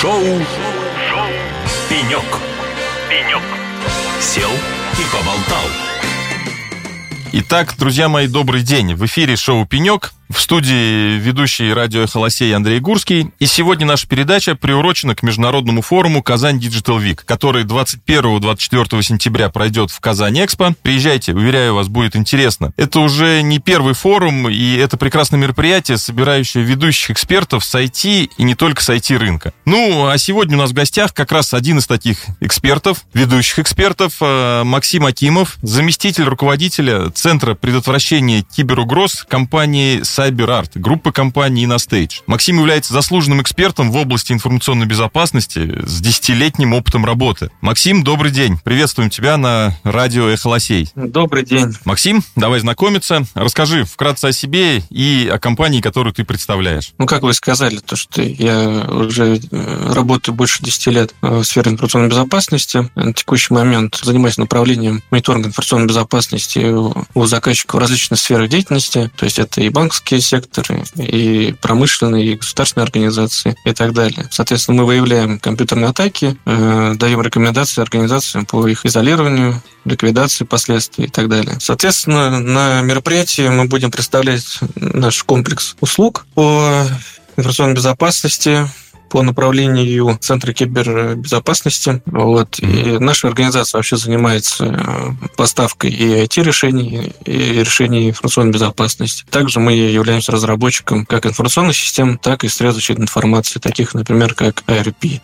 Шоу, Шоу. «Пенек». «Пенек». Сел и поболтал. Итак, друзья мои, добрый день. В эфире шоу «Пенек». В студии ведущий радио «Холосей» Андрей Гурский. И сегодня наша передача приурочена к международному форуму «Казань Digital Week», который 21-24 сентября пройдет в Казань Экспо. Приезжайте, уверяю вас, будет интересно. Это уже не первый форум, и это прекрасное мероприятие, собирающее ведущих экспертов с IT и не только с IT-рынка. Ну, а сегодня у нас в гостях как раз один из таких экспертов, ведущих экспертов, э, Максим Акимов, заместитель руководителя Центра предотвращения киберугроз компании CyberArt, группы компании InnoStage. Максим является заслуженным экспертом в области информационной безопасности с десятилетним опытом работы. Максим, добрый день. Приветствуем тебя на радио «Эхолосей». Добрый день. Максим, давай знакомиться. Расскажи вкратце о себе и о компании, которую ты представляешь. Ну, как вы сказали, то, что я уже э, работаю больше 10 лет в сфере информационной безопасности. На текущий момент занимаюсь направлением мониторинга информационной безопасности у заказчиков в различных сферах деятельности. То есть это и банковские банковские секторы, и промышленные, и государственные организации и так далее. Соответственно, мы выявляем компьютерные атаки, э, даем рекомендации организациям по их изолированию, ликвидации последствий и так далее. Соответственно, на мероприятии мы будем представлять наш комплекс услуг по информационной безопасности, по направлению Центра кибербезопасности. Вот. И наша организация вообще занимается э, поставкой и IT-решений, и решений информационной безопасности. Также мы являемся разработчиком как информационных систем, так и средств защиты информации, таких, например, как ARP.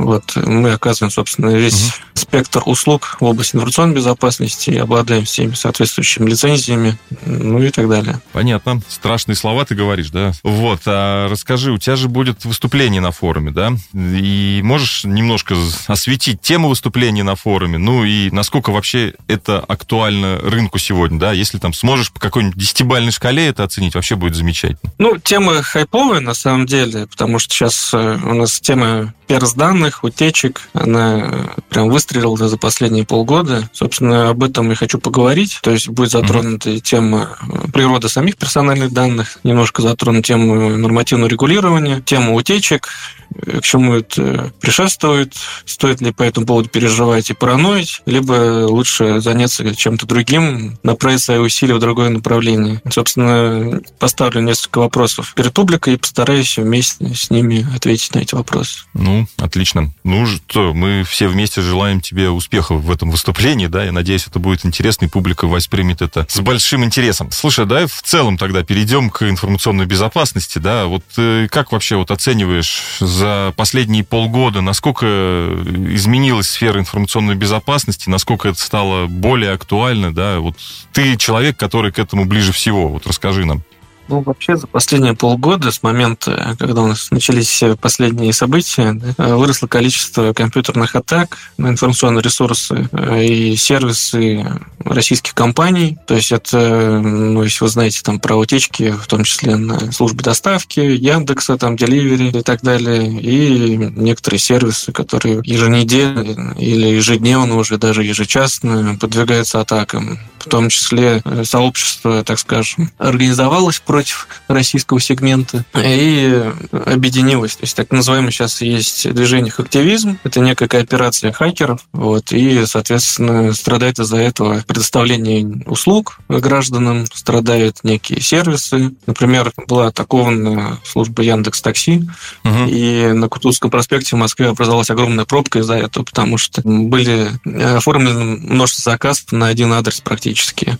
Вот мы оказываем, собственно, весь угу. спектр услуг в области информационной безопасности обладаем всеми соответствующими лицензиями, ну и так далее. Понятно. Страшные слова ты говоришь, да? Вот, а расскажи, у тебя же будет выступление на форуме, да? И можешь немножко осветить тему выступления на форуме, ну и насколько вообще это актуально рынку сегодня, да? Если там сможешь по какой-нибудь десятибальной шкале это оценить, вообще будет замечательно. Ну, тема хайповая на самом деле, потому что сейчас э, у нас тема перс данных, утечек, она прям выстрелила за последние полгода. Собственно, об этом я хочу поговорить. То есть будет затронута mm-hmm. тема природы самих персональных данных, немножко затронут тему нормативного регулирования, тему утечек, к чему это предшествует, стоит ли по этому поводу переживать и параноить, либо лучше заняться чем-то другим, направить свои усилия в другое направление. Собственно, поставлю несколько вопросов перед публикой и постараюсь вместе с ними ответить на эти вопросы. Ну, отлично. Ну что, мы все вместе желаем тебе успехов в этом выступлении, да, я надеюсь, это будет интересно, и публика воспримет это с большим интересом. Слушай, да, в целом тогда перейдем к информационной безопасности, да, вот э, как вообще вот оцениваешь за последние полгода, насколько изменилась сфера информационной безопасности, насколько это стало более актуально, да, вот ты человек, который к этому ближе всего, вот расскажи нам. Ну, вообще, за последние полгода, с момента, когда у нас начались последние события, выросло количество компьютерных атак на информационные ресурсы э, и сервисы российских компаний. То есть это, ну, если вы знаете там про утечки, в том числе на службе доставки, Яндекса, там, Delivery и так далее, и некоторые сервисы, которые еженедельно или ежедневно уже даже ежечасно подвигаются атакам. В том числе э, сообщество, так скажем, организовалось против российского сегмента и объединилась. То есть так называемый сейчас есть движение «Хактивизм». Это некая кооперация хакеров. Вот, и, соответственно, страдает из-за этого предоставление услуг гражданам, страдают некие сервисы. Например, была атакована служба Яндекс Такси, угу. и на Кутузском проспекте в Москве образовалась огромная пробка из-за этого, потому что были оформлены множество заказов на один адрес практически.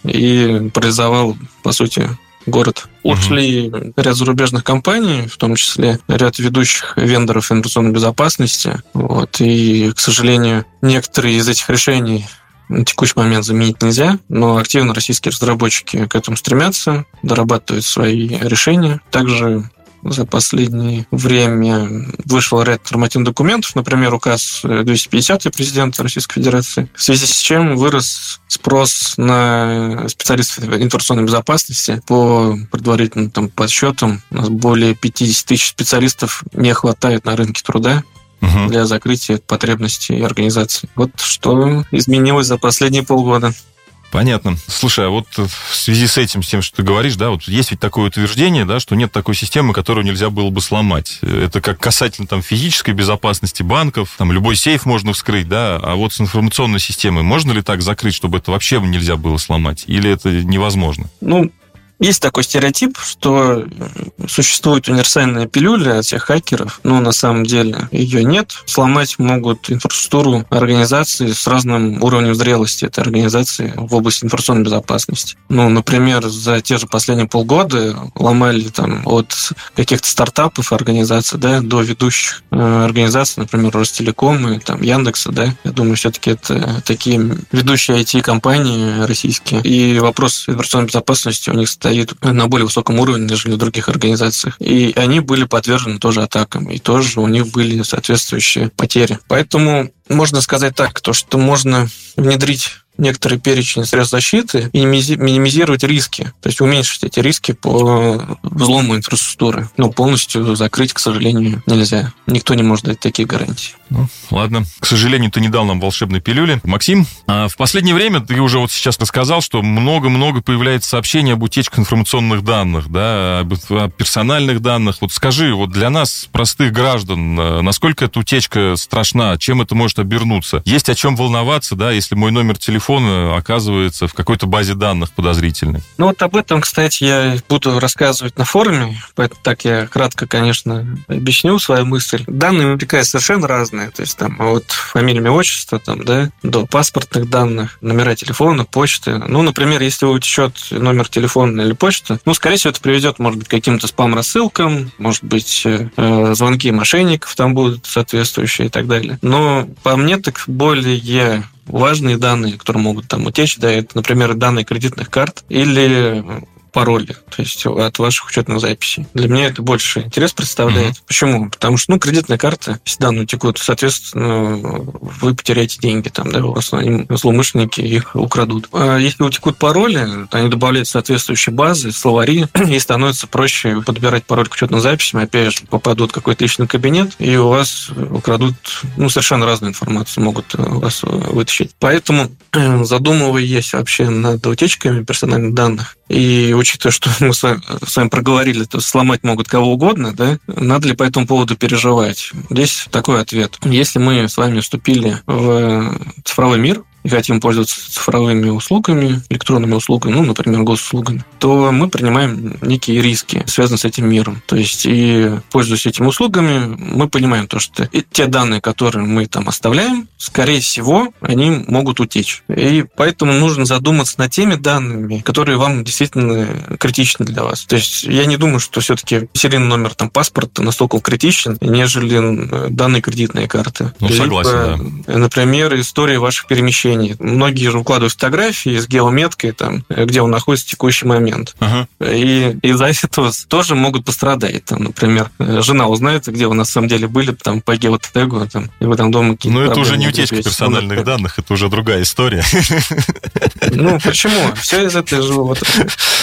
И парализовал, по сути, город. Ушли угу. ряд зарубежных компаний, в том числе ряд ведущих вендоров информационной безопасности. Вот. И, к сожалению, некоторые из этих решений на текущий момент заменить нельзя, но активно российские разработчики к этому стремятся, дорабатывают свои решения. Также за последнее время вышел ряд нормативных документов, например, указ 250 президента Российской Федерации, в связи с чем вырос спрос на специалистов информационной безопасности. По предварительным там, подсчетам, у нас более 50 тысяч специалистов не хватает на рынке труда угу. для закрытия потребностей организации. Вот что изменилось за последние полгода. Понятно. Слушай, а вот в связи с этим, с тем, что ты говоришь, да, вот есть ведь такое утверждение, да, что нет такой системы, которую нельзя было бы сломать. Это как касательно там физической безопасности банков, там любой сейф можно вскрыть, да, а вот с информационной системой можно ли так закрыть, чтобы это вообще нельзя было сломать? Или это невозможно? Ну, есть такой стереотип, что существует универсальная пилюля от всех хакеров, но на самом деле ее нет. Сломать могут инфраструктуру организации с разным уровнем зрелости этой организации в области информационной безопасности. Ну, например, за те же последние полгода ломали там от каких-то стартапов организаций, да, до ведущих э, организаций, например, Ростелеком и там Яндекса, да. Я думаю, все-таки это такие ведущие IT-компании российские. И вопрос информационной безопасности у них стоит стоит на более высоком уровне, нежели в других организациях. И они были подвержены тоже атакам, и тоже у них были соответствующие потери. Поэтому можно сказать так, то, что можно внедрить некоторый перечень средств защиты и минимизировать риски, то есть уменьшить эти риски по взлому инфраструктуры. Но полностью закрыть, к сожалению, нельзя. Никто не может дать такие гарантии. Ну, ладно. К сожалению, ты не дал нам волшебной пилюли. Максим, а в последнее время ты уже вот сейчас рассказал, что много-много появляется сообщений об утечках информационных данных, да, об, о персональных данных. Вот скажи, вот для нас, простых граждан, э, насколько эта утечка страшна, чем это может обернуться? Есть о чем волноваться, да, если мой номер телефона телефон оказывается в какой-то базе данных подозрительной. Ну вот об этом, кстати, я буду рассказывать на форуме, поэтому так я кратко, конечно, объясню свою мысль. Данные вовлекают совершенно разные, то есть там от фамилии, имя, отчества, там, да, до паспортных данных, номера телефона, почты. Ну, например, если утечет номер телефона или почта, ну, скорее всего, это приведет, может быть, к каким-то спам-рассылкам, может быть, э, звонки мошенников там будут соответствующие и так далее. Но по мне так более важные данные, которые могут там утечь, да, это, например, данные кредитных карт или пароли, то есть от ваших учетных записей. Для меня это больше интерес представляет. Mm-hmm. Почему? Потому что, ну, кредитная карта, если данные утекут, соответственно, вы потеряете деньги там, да, у вас они, злоумышленники их украдут. А если утекут пароли, они добавляют соответствующие базы, словари, и становится проще подбирать пароль к учетным записям, опять же, попадут в какой-то личный кабинет, и у вас украдут, ну, совершенно разную информацию могут у вас вытащить. Поэтому, задумываясь вообще над утечками персональных данных, и учитывая, что мы с вами, с вами проговорили, то сломать могут кого угодно, да, надо ли по этому поводу переживать? Здесь такой ответ. Если мы с вами вступили в цифровой мир, и хотим пользоваться цифровыми услугами, электронными услугами, ну, например, госуслугами, то мы принимаем некие риски, связанные с этим миром. То есть, и пользуясь этими услугами, мы понимаем то, что те данные, которые мы там оставляем, скорее всего, они могут утечь. И поэтому нужно задуматься над теми данными, которые вам действительно критичны для вас. То есть, я не думаю, что все-таки серийный номер там паспорта настолько критичен, нежели данные кредитные карты. Ну, согласен, да. Например, история ваших перемещений сообщений. Многие же укладывают фотографии с геометкой, там, где он находится в текущий момент. Ага. И из-за этого тоже могут пострадать. Там, например, жена узнает, где вы на самом деле были там, по геотегу, там, и вы там дома какие-то Ну, это уже не утечка ну, персональных ну, данных, это уже другая история. Ну, почему? Все из этой же вот...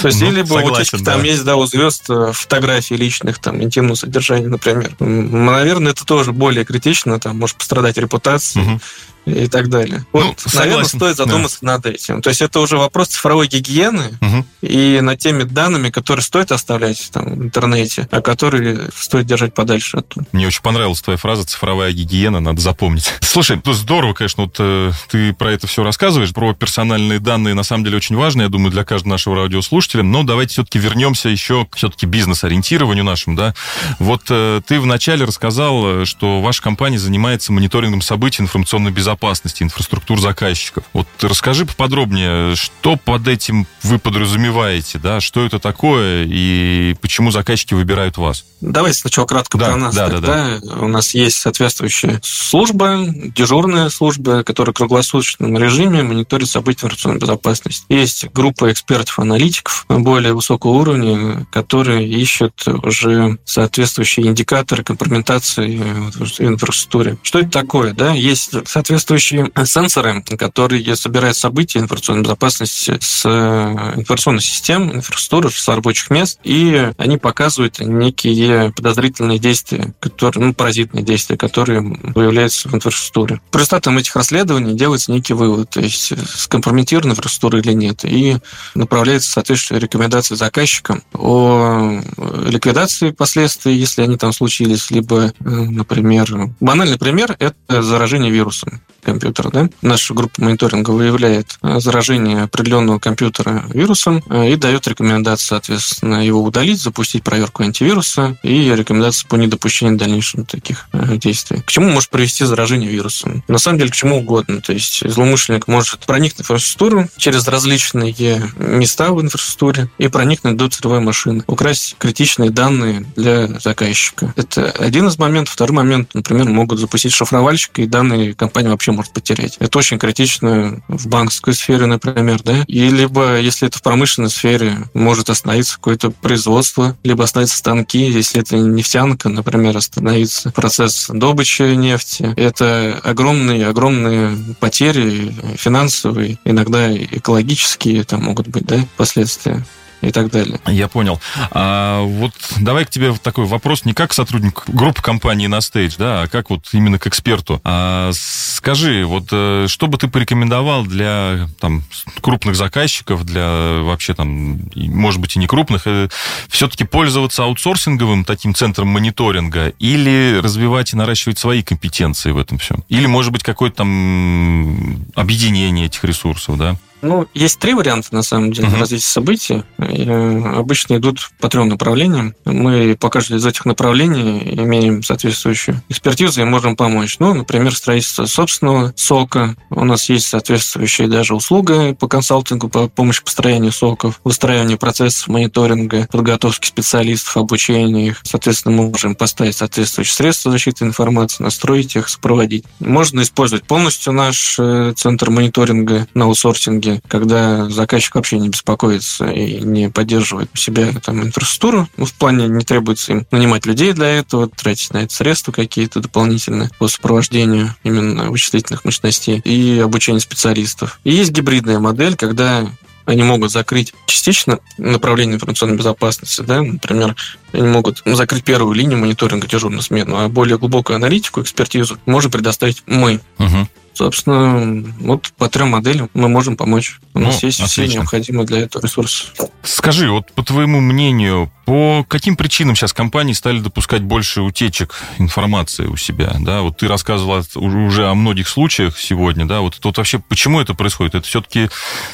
То есть, ну, или бы утечки, там есть, да, у звезд э, фотографии личных, там, интимного содержания, например. Наверное, это тоже более критично, там, может пострадать репутация. Угу и так далее. Вот, ну, наверное, стоит задуматься да. над этим. То есть это уже вопрос цифровой гигиены угу. и над теми данными, которые стоит оставлять там, в интернете, а которые стоит держать подальше оттуда. Мне очень понравилась твоя фраза «цифровая гигиена», надо запомнить. Слушай, то здорово, конечно, вот э, ты про это все рассказываешь, про персональные данные, на самом деле очень важно, я думаю, для каждого нашего радиослушателя, но давайте все-таки вернемся еще к все-таки бизнес-ориентированию нашему, да. Вот э, ты вначале рассказал, что ваша компания занимается мониторингом событий информационной безопасности безопасности инфраструктур заказчиков. Вот расскажи поподробнее, что под этим вы подразумеваете, да, что это такое и почему заказчики выбирают вас? Давайте сначала кратко да, про нас. Да, Тогда да, да. У нас есть соответствующая служба, дежурная служба, которая в круглосуточном режиме мониторит события информационной безопасности. Есть группа экспертов-аналитиков более высокого уровня, которые ищут уже соответствующие индикаторы компрометации в инфраструктуре. Что это такое? Да? Есть соответственно соответствующие сенсоры, которые собирают события информационной безопасности с информационной системы, инфраструктуры, с рабочих мест, и они показывают некие подозрительные действия, которые, ну, паразитные действия, которые выявляются в инфраструктуре. По результатам этих расследований делается некий вывод, то есть скомпрометирована инфраструктура или нет, и направляется соответствующая рекомендация заказчикам о ликвидации последствий, если они там случились, либо, э, например, банальный пример – это заражение вирусом компьютера. Да? Наша группа мониторинга выявляет э, заражение определенного компьютера вирусом э, и дает рекомендации, соответственно, его удалить, запустить проверку антивируса и рекомендации по недопущению дальнейших таких действий. К чему может привести заражение вирусом? На самом деле, к чему угодно. То есть злоумышленник может проникнуть в инфраструктуру через различные места в инфраструктуре и проникнуть до целевой машины, украсть критичные данные для заказчика. Это один из моментов. Второй момент, например, могут запустить шифровальщик, и данные компания вообще может потерять. Это очень критично в банковской сфере, например, да, и либо, если это в промышленной сфере, может остановиться какое-то производство, либо остановиться станки, если это нефтянка, например, остановится процесс добычи нефти. Это огромные, огромные потери финансовые, иногда экологические там могут быть, да, последствия и так далее. Я понял. А вот давай к тебе такой вопрос не как сотрудник группы компании на стейдж, да, а как вот именно к эксперту. А скажи, вот э, что бы ты порекомендовал для там, крупных заказчиков, для вообще там, может быть, и не крупных, э, все-таки пользоваться аутсорсинговым таким центром мониторинга или развивать и наращивать свои компетенции в этом всем? Или, может быть, какое-то там объединение этих ресурсов, да? Ну, есть три варианта, на самом деле, uh-huh. развития событий. И э, обычно идут по трем направлениям. Мы по каждому из этих направлений имеем соответствующую экспертизу и можем помочь. Ну, например, строительство собственного сока. У нас есть соответствующая даже услуга по консалтингу, по помощи построению соков, выстраиванию процессов мониторинга, подготовки специалистов, обучения их. Соответственно, мы можем поставить соответствующие средства защиты информации, настроить их, сопроводить. Можно использовать полностью наш э, центр мониторинга на аутсорсинге услуги, когда заказчик вообще не беспокоится и не поддерживает у себя там инфраструктуру, ну, в плане не требуется им нанимать людей для этого, тратить на это средства какие-то дополнительные по сопровождению именно вычислительных мощностей и обучению специалистов. И есть гибридная модель, когда они могут закрыть частично направление информационной безопасности, да, например, они могут закрыть первую линию мониторинга дежурную смену, а более глубокую аналитику, экспертизу можем предоставить мы. Угу. Собственно, вот по трем моделям мы можем помочь. У нас ну, есть отлично. все необходимые для этого ресурсы. Скажи, вот по твоему мнению, по каким причинам сейчас компании стали допускать больше утечек информации у себя? Да, вот ты рассказывал уже о многих случаях сегодня, да, вот, вот вообще почему это происходит? Это все-таки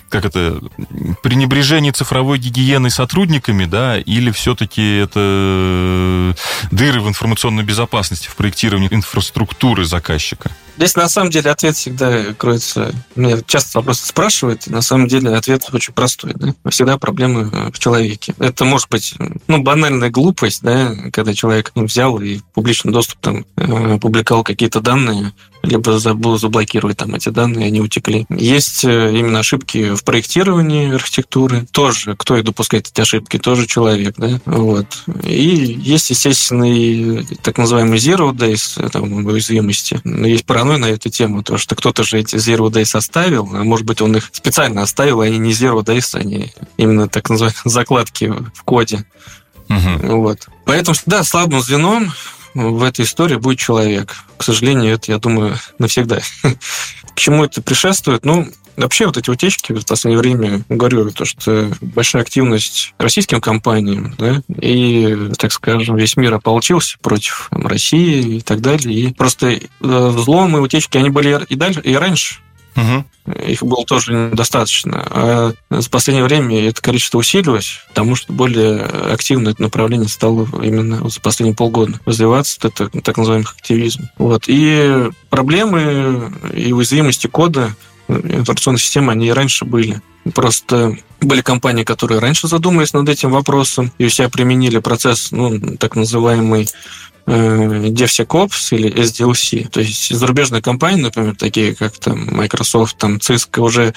как это пренебрежение цифровой гигиеной сотрудниками, да, или все-таки это дыры в информационной безопасности в проектировании инфраструктуры заказчика? Здесь на самом деле ответ всегда кроется. Меня часто вопросы спрашивают, и на самом деле ответ очень простой. Да? Всегда проблемы э, в человеке. Это может быть ну, банальная глупость, да, когда человек ну, взял и в публичный доступ там э, публиковал какие-то данные, либо забыл заблокировать там эти данные, они утекли. Есть э, именно ошибки в проектировании архитектуры. Тоже, кто и допускает эти ошибки, тоже человек, да, вот. И есть, естественно, и так называемый zero days там, уязвимости. Но есть паранойя на эту тему, то что кто-то же эти zero days оставил, а может быть, он их специально оставил, а они не zero days, они именно так называемые закладки в коде. Угу. Вот. Поэтому, да, слабым звеном в этой истории будет человек. К сожалению, это, я думаю, навсегда. К чему это предшествует? Ну, Вообще вот эти утечки в последнее время, говорю, то, что большая активность российским компаниям, да, и, так скажем, весь мир ополчился против России и так далее. И просто э, взломы, утечки, они были и дальше, и раньше. Угу. Их было тоже недостаточно. А в последнее время это количество усилилось, потому что более активно это направление стало именно за последние полгода развиваться, это так называемый активизм. Вот. И проблемы и уязвимости кода информационной системы, они и раньше были. Просто были компании, которые раньше задумались над этим вопросом и у себя применили процесс, ну, так называемый DevSecOps или SDLC. То есть зарубежные компании, например, такие как там Microsoft, там Cisco уже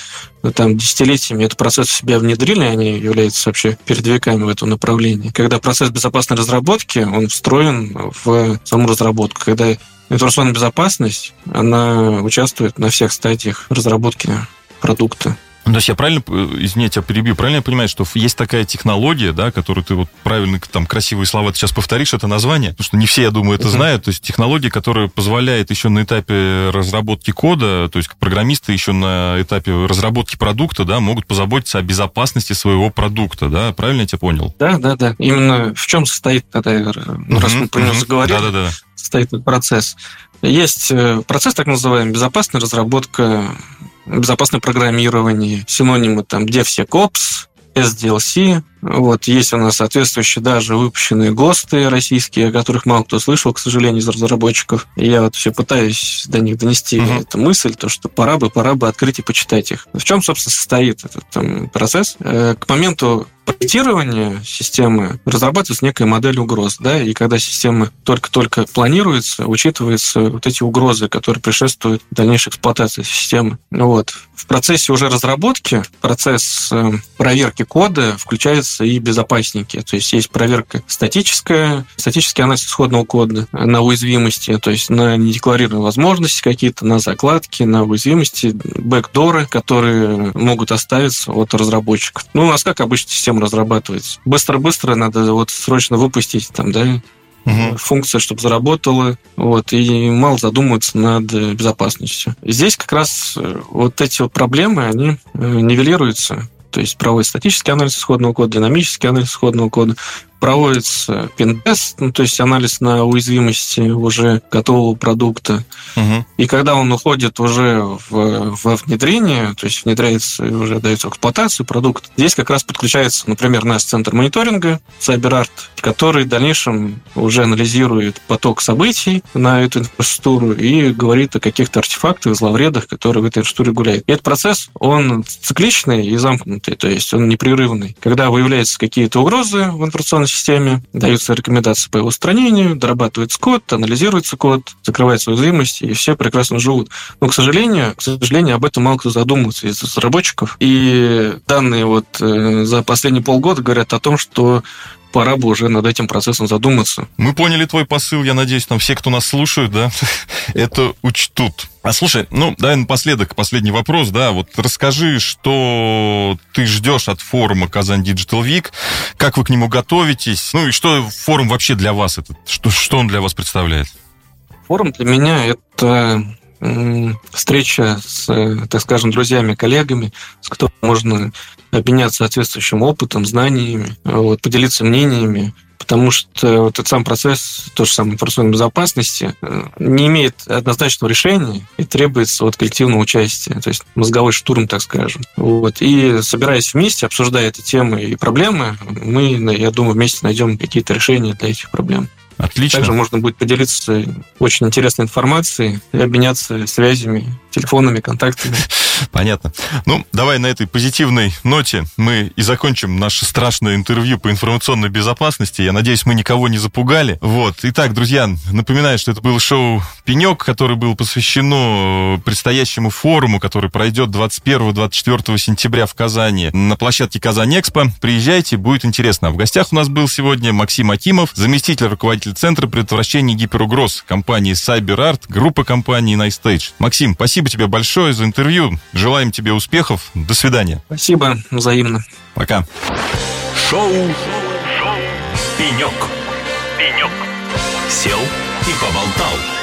там десятилетиями этот процесс в себя внедрили, они являются вообще передовиками в этом направлении. Когда процесс безопасной разработки, он встроен в саму разработку. Когда информационная безопасность, она участвует на всех стадиях разработки продукта. Ну, то есть я правильно, э, извините, я перебью, правильно я понимаю, что есть такая технология, да, которую ты вот правильно, там, красивые слова ты сейчас повторишь, это название, потому что не все, я думаю, это uh-huh. знают, то есть технология, которая позволяет еще на этапе разработки кода, то есть программисты еще на этапе разработки продукта, да, могут позаботиться о безопасности своего продукта, да, правильно я тебя понял? Да, да, да. Именно в чем состоит, когда, ну, uh-huh, раз мы про него uh-huh. заговорили, да, да, да. состоит этот процесс. Есть э, процесс, так называемый, безопасная разработка безопасное программирование, синонимы там DevSecOps, SDLC. Вот, есть у нас соответствующие даже выпущенные ГОСТы российские, о которых мало кто слышал, к сожалению, из разработчиков. И я вот все пытаюсь до них донести uh-huh. эту мысль, то, что пора бы, пора бы открыть и почитать их. В чем, собственно, состоит этот там, процесс? Э, к моменту проектирования системы разрабатывается некая модель угроз, да, и когда система только-только планируется, учитываются вот эти угрозы, которые предшествуют дальнейшей эксплуатации системы. Вот. В процессе уже разработки, процесс э, проверки кода включается и безопасники. То есть есть проверка статическая, статический анализ исходного кода на уязвимости, то есть на недекларированные возможности какие-то, на закладки, на уязвимости, бэкдоры, которые могут оставиться от разработчиков. Ну, у нас как обычно система разрабатывается? Быстро-быстро надо вот срочно выпустить там, да, угу. функция, чтобы заработала, вот, и мало задумываться над безопасностью. Здесь как раз э, вот эти вот проблемы, они э, нивелируются то есть проводится статический анализ исходного кода, динамический анализ исходного кода, проводится пинтест, ну, то есть анализ на уязвимости уже готового продукта. Угу. И когда он уходит уже в, во внедрение, то есть внедряется и уже дается эксплуатацию продукт, здесь как раз подключается, например, наш центр мониторинга, CyberArt, который в дальнейшем уже анализирует поток событий на эту инфраструктуру и говорит о каких-то артефактах, зловредах, которые в этой инфраструктуре гуляют. И этот процесс, он цикличный и замкнутый, то есть он непрерывный. Когда выявляются какие-то угрозы в информационной системе, даются рекомендации по его устранению, дорабатывается код, анализируется код, закрывается уязвимости, и все прекрасно живут. Но, к сожалению, к сожалению, об этом мало кто задумывается из разработчиков. И данные вот э, за последние полгода говорят о том, что пора бы уже над этим процессом задуматься. Мы поняли твой посыл, я надеюсь, там все, кто нас слушают, да, это учтут. А слушай, ну, давай напоследок последний вопрос, да, вот расскажи, что ты ждешь от форума Казань Digital Week, как вы к нему готовитесь, ну и что форум вообще для вас, это, что, что он для вас представляет? Форум для меня это встреча с, так скажем, друзьями, коллегами, с которыми можно обменяться соответствующим опытом, знаниями, вот, поделиться мнениями, потому что вот этот сам процесс, то же самое информационной безопасности, э, не имеет однозначного решения и требуется вот коллективного участия, то есть мозговой штурм, так скажем. Вот. И собираясь вместе, обсуждая эти темы и проблемы, мы, я думаю, вместе найдем какие-то решения для этих проблем. Отлично. Также можно будет поделиться очень интересной информацией и обменяться связями, телефонами, контактами. Понятно. Ну, давай на этой позитивной ноте мы и закончим наше страшное интервью по информационной безопасности. Я надеюсь, мы никого не запугали. Вот. Итак, друзья, напоминаю, что это было шоу «Пенек», которое было посвящено предстоящему форуму, который пройдет 21-24 сентября в Казани на площадке Казань-Экспо. Приезжайте, будет интересно. В гостях у нас был сегодня Максим Акимов, заместитель руководителя Центра предотвращения гиперугроз компании CyberArt, группа компании NiceStage. Максим, спасибо тебе большое за интервью. Желаем тебе успехов. До свидания. Спасибо. Взаимно. Пока. Шоу. Шоу. Пенек. Пенек. Сел и поболтал.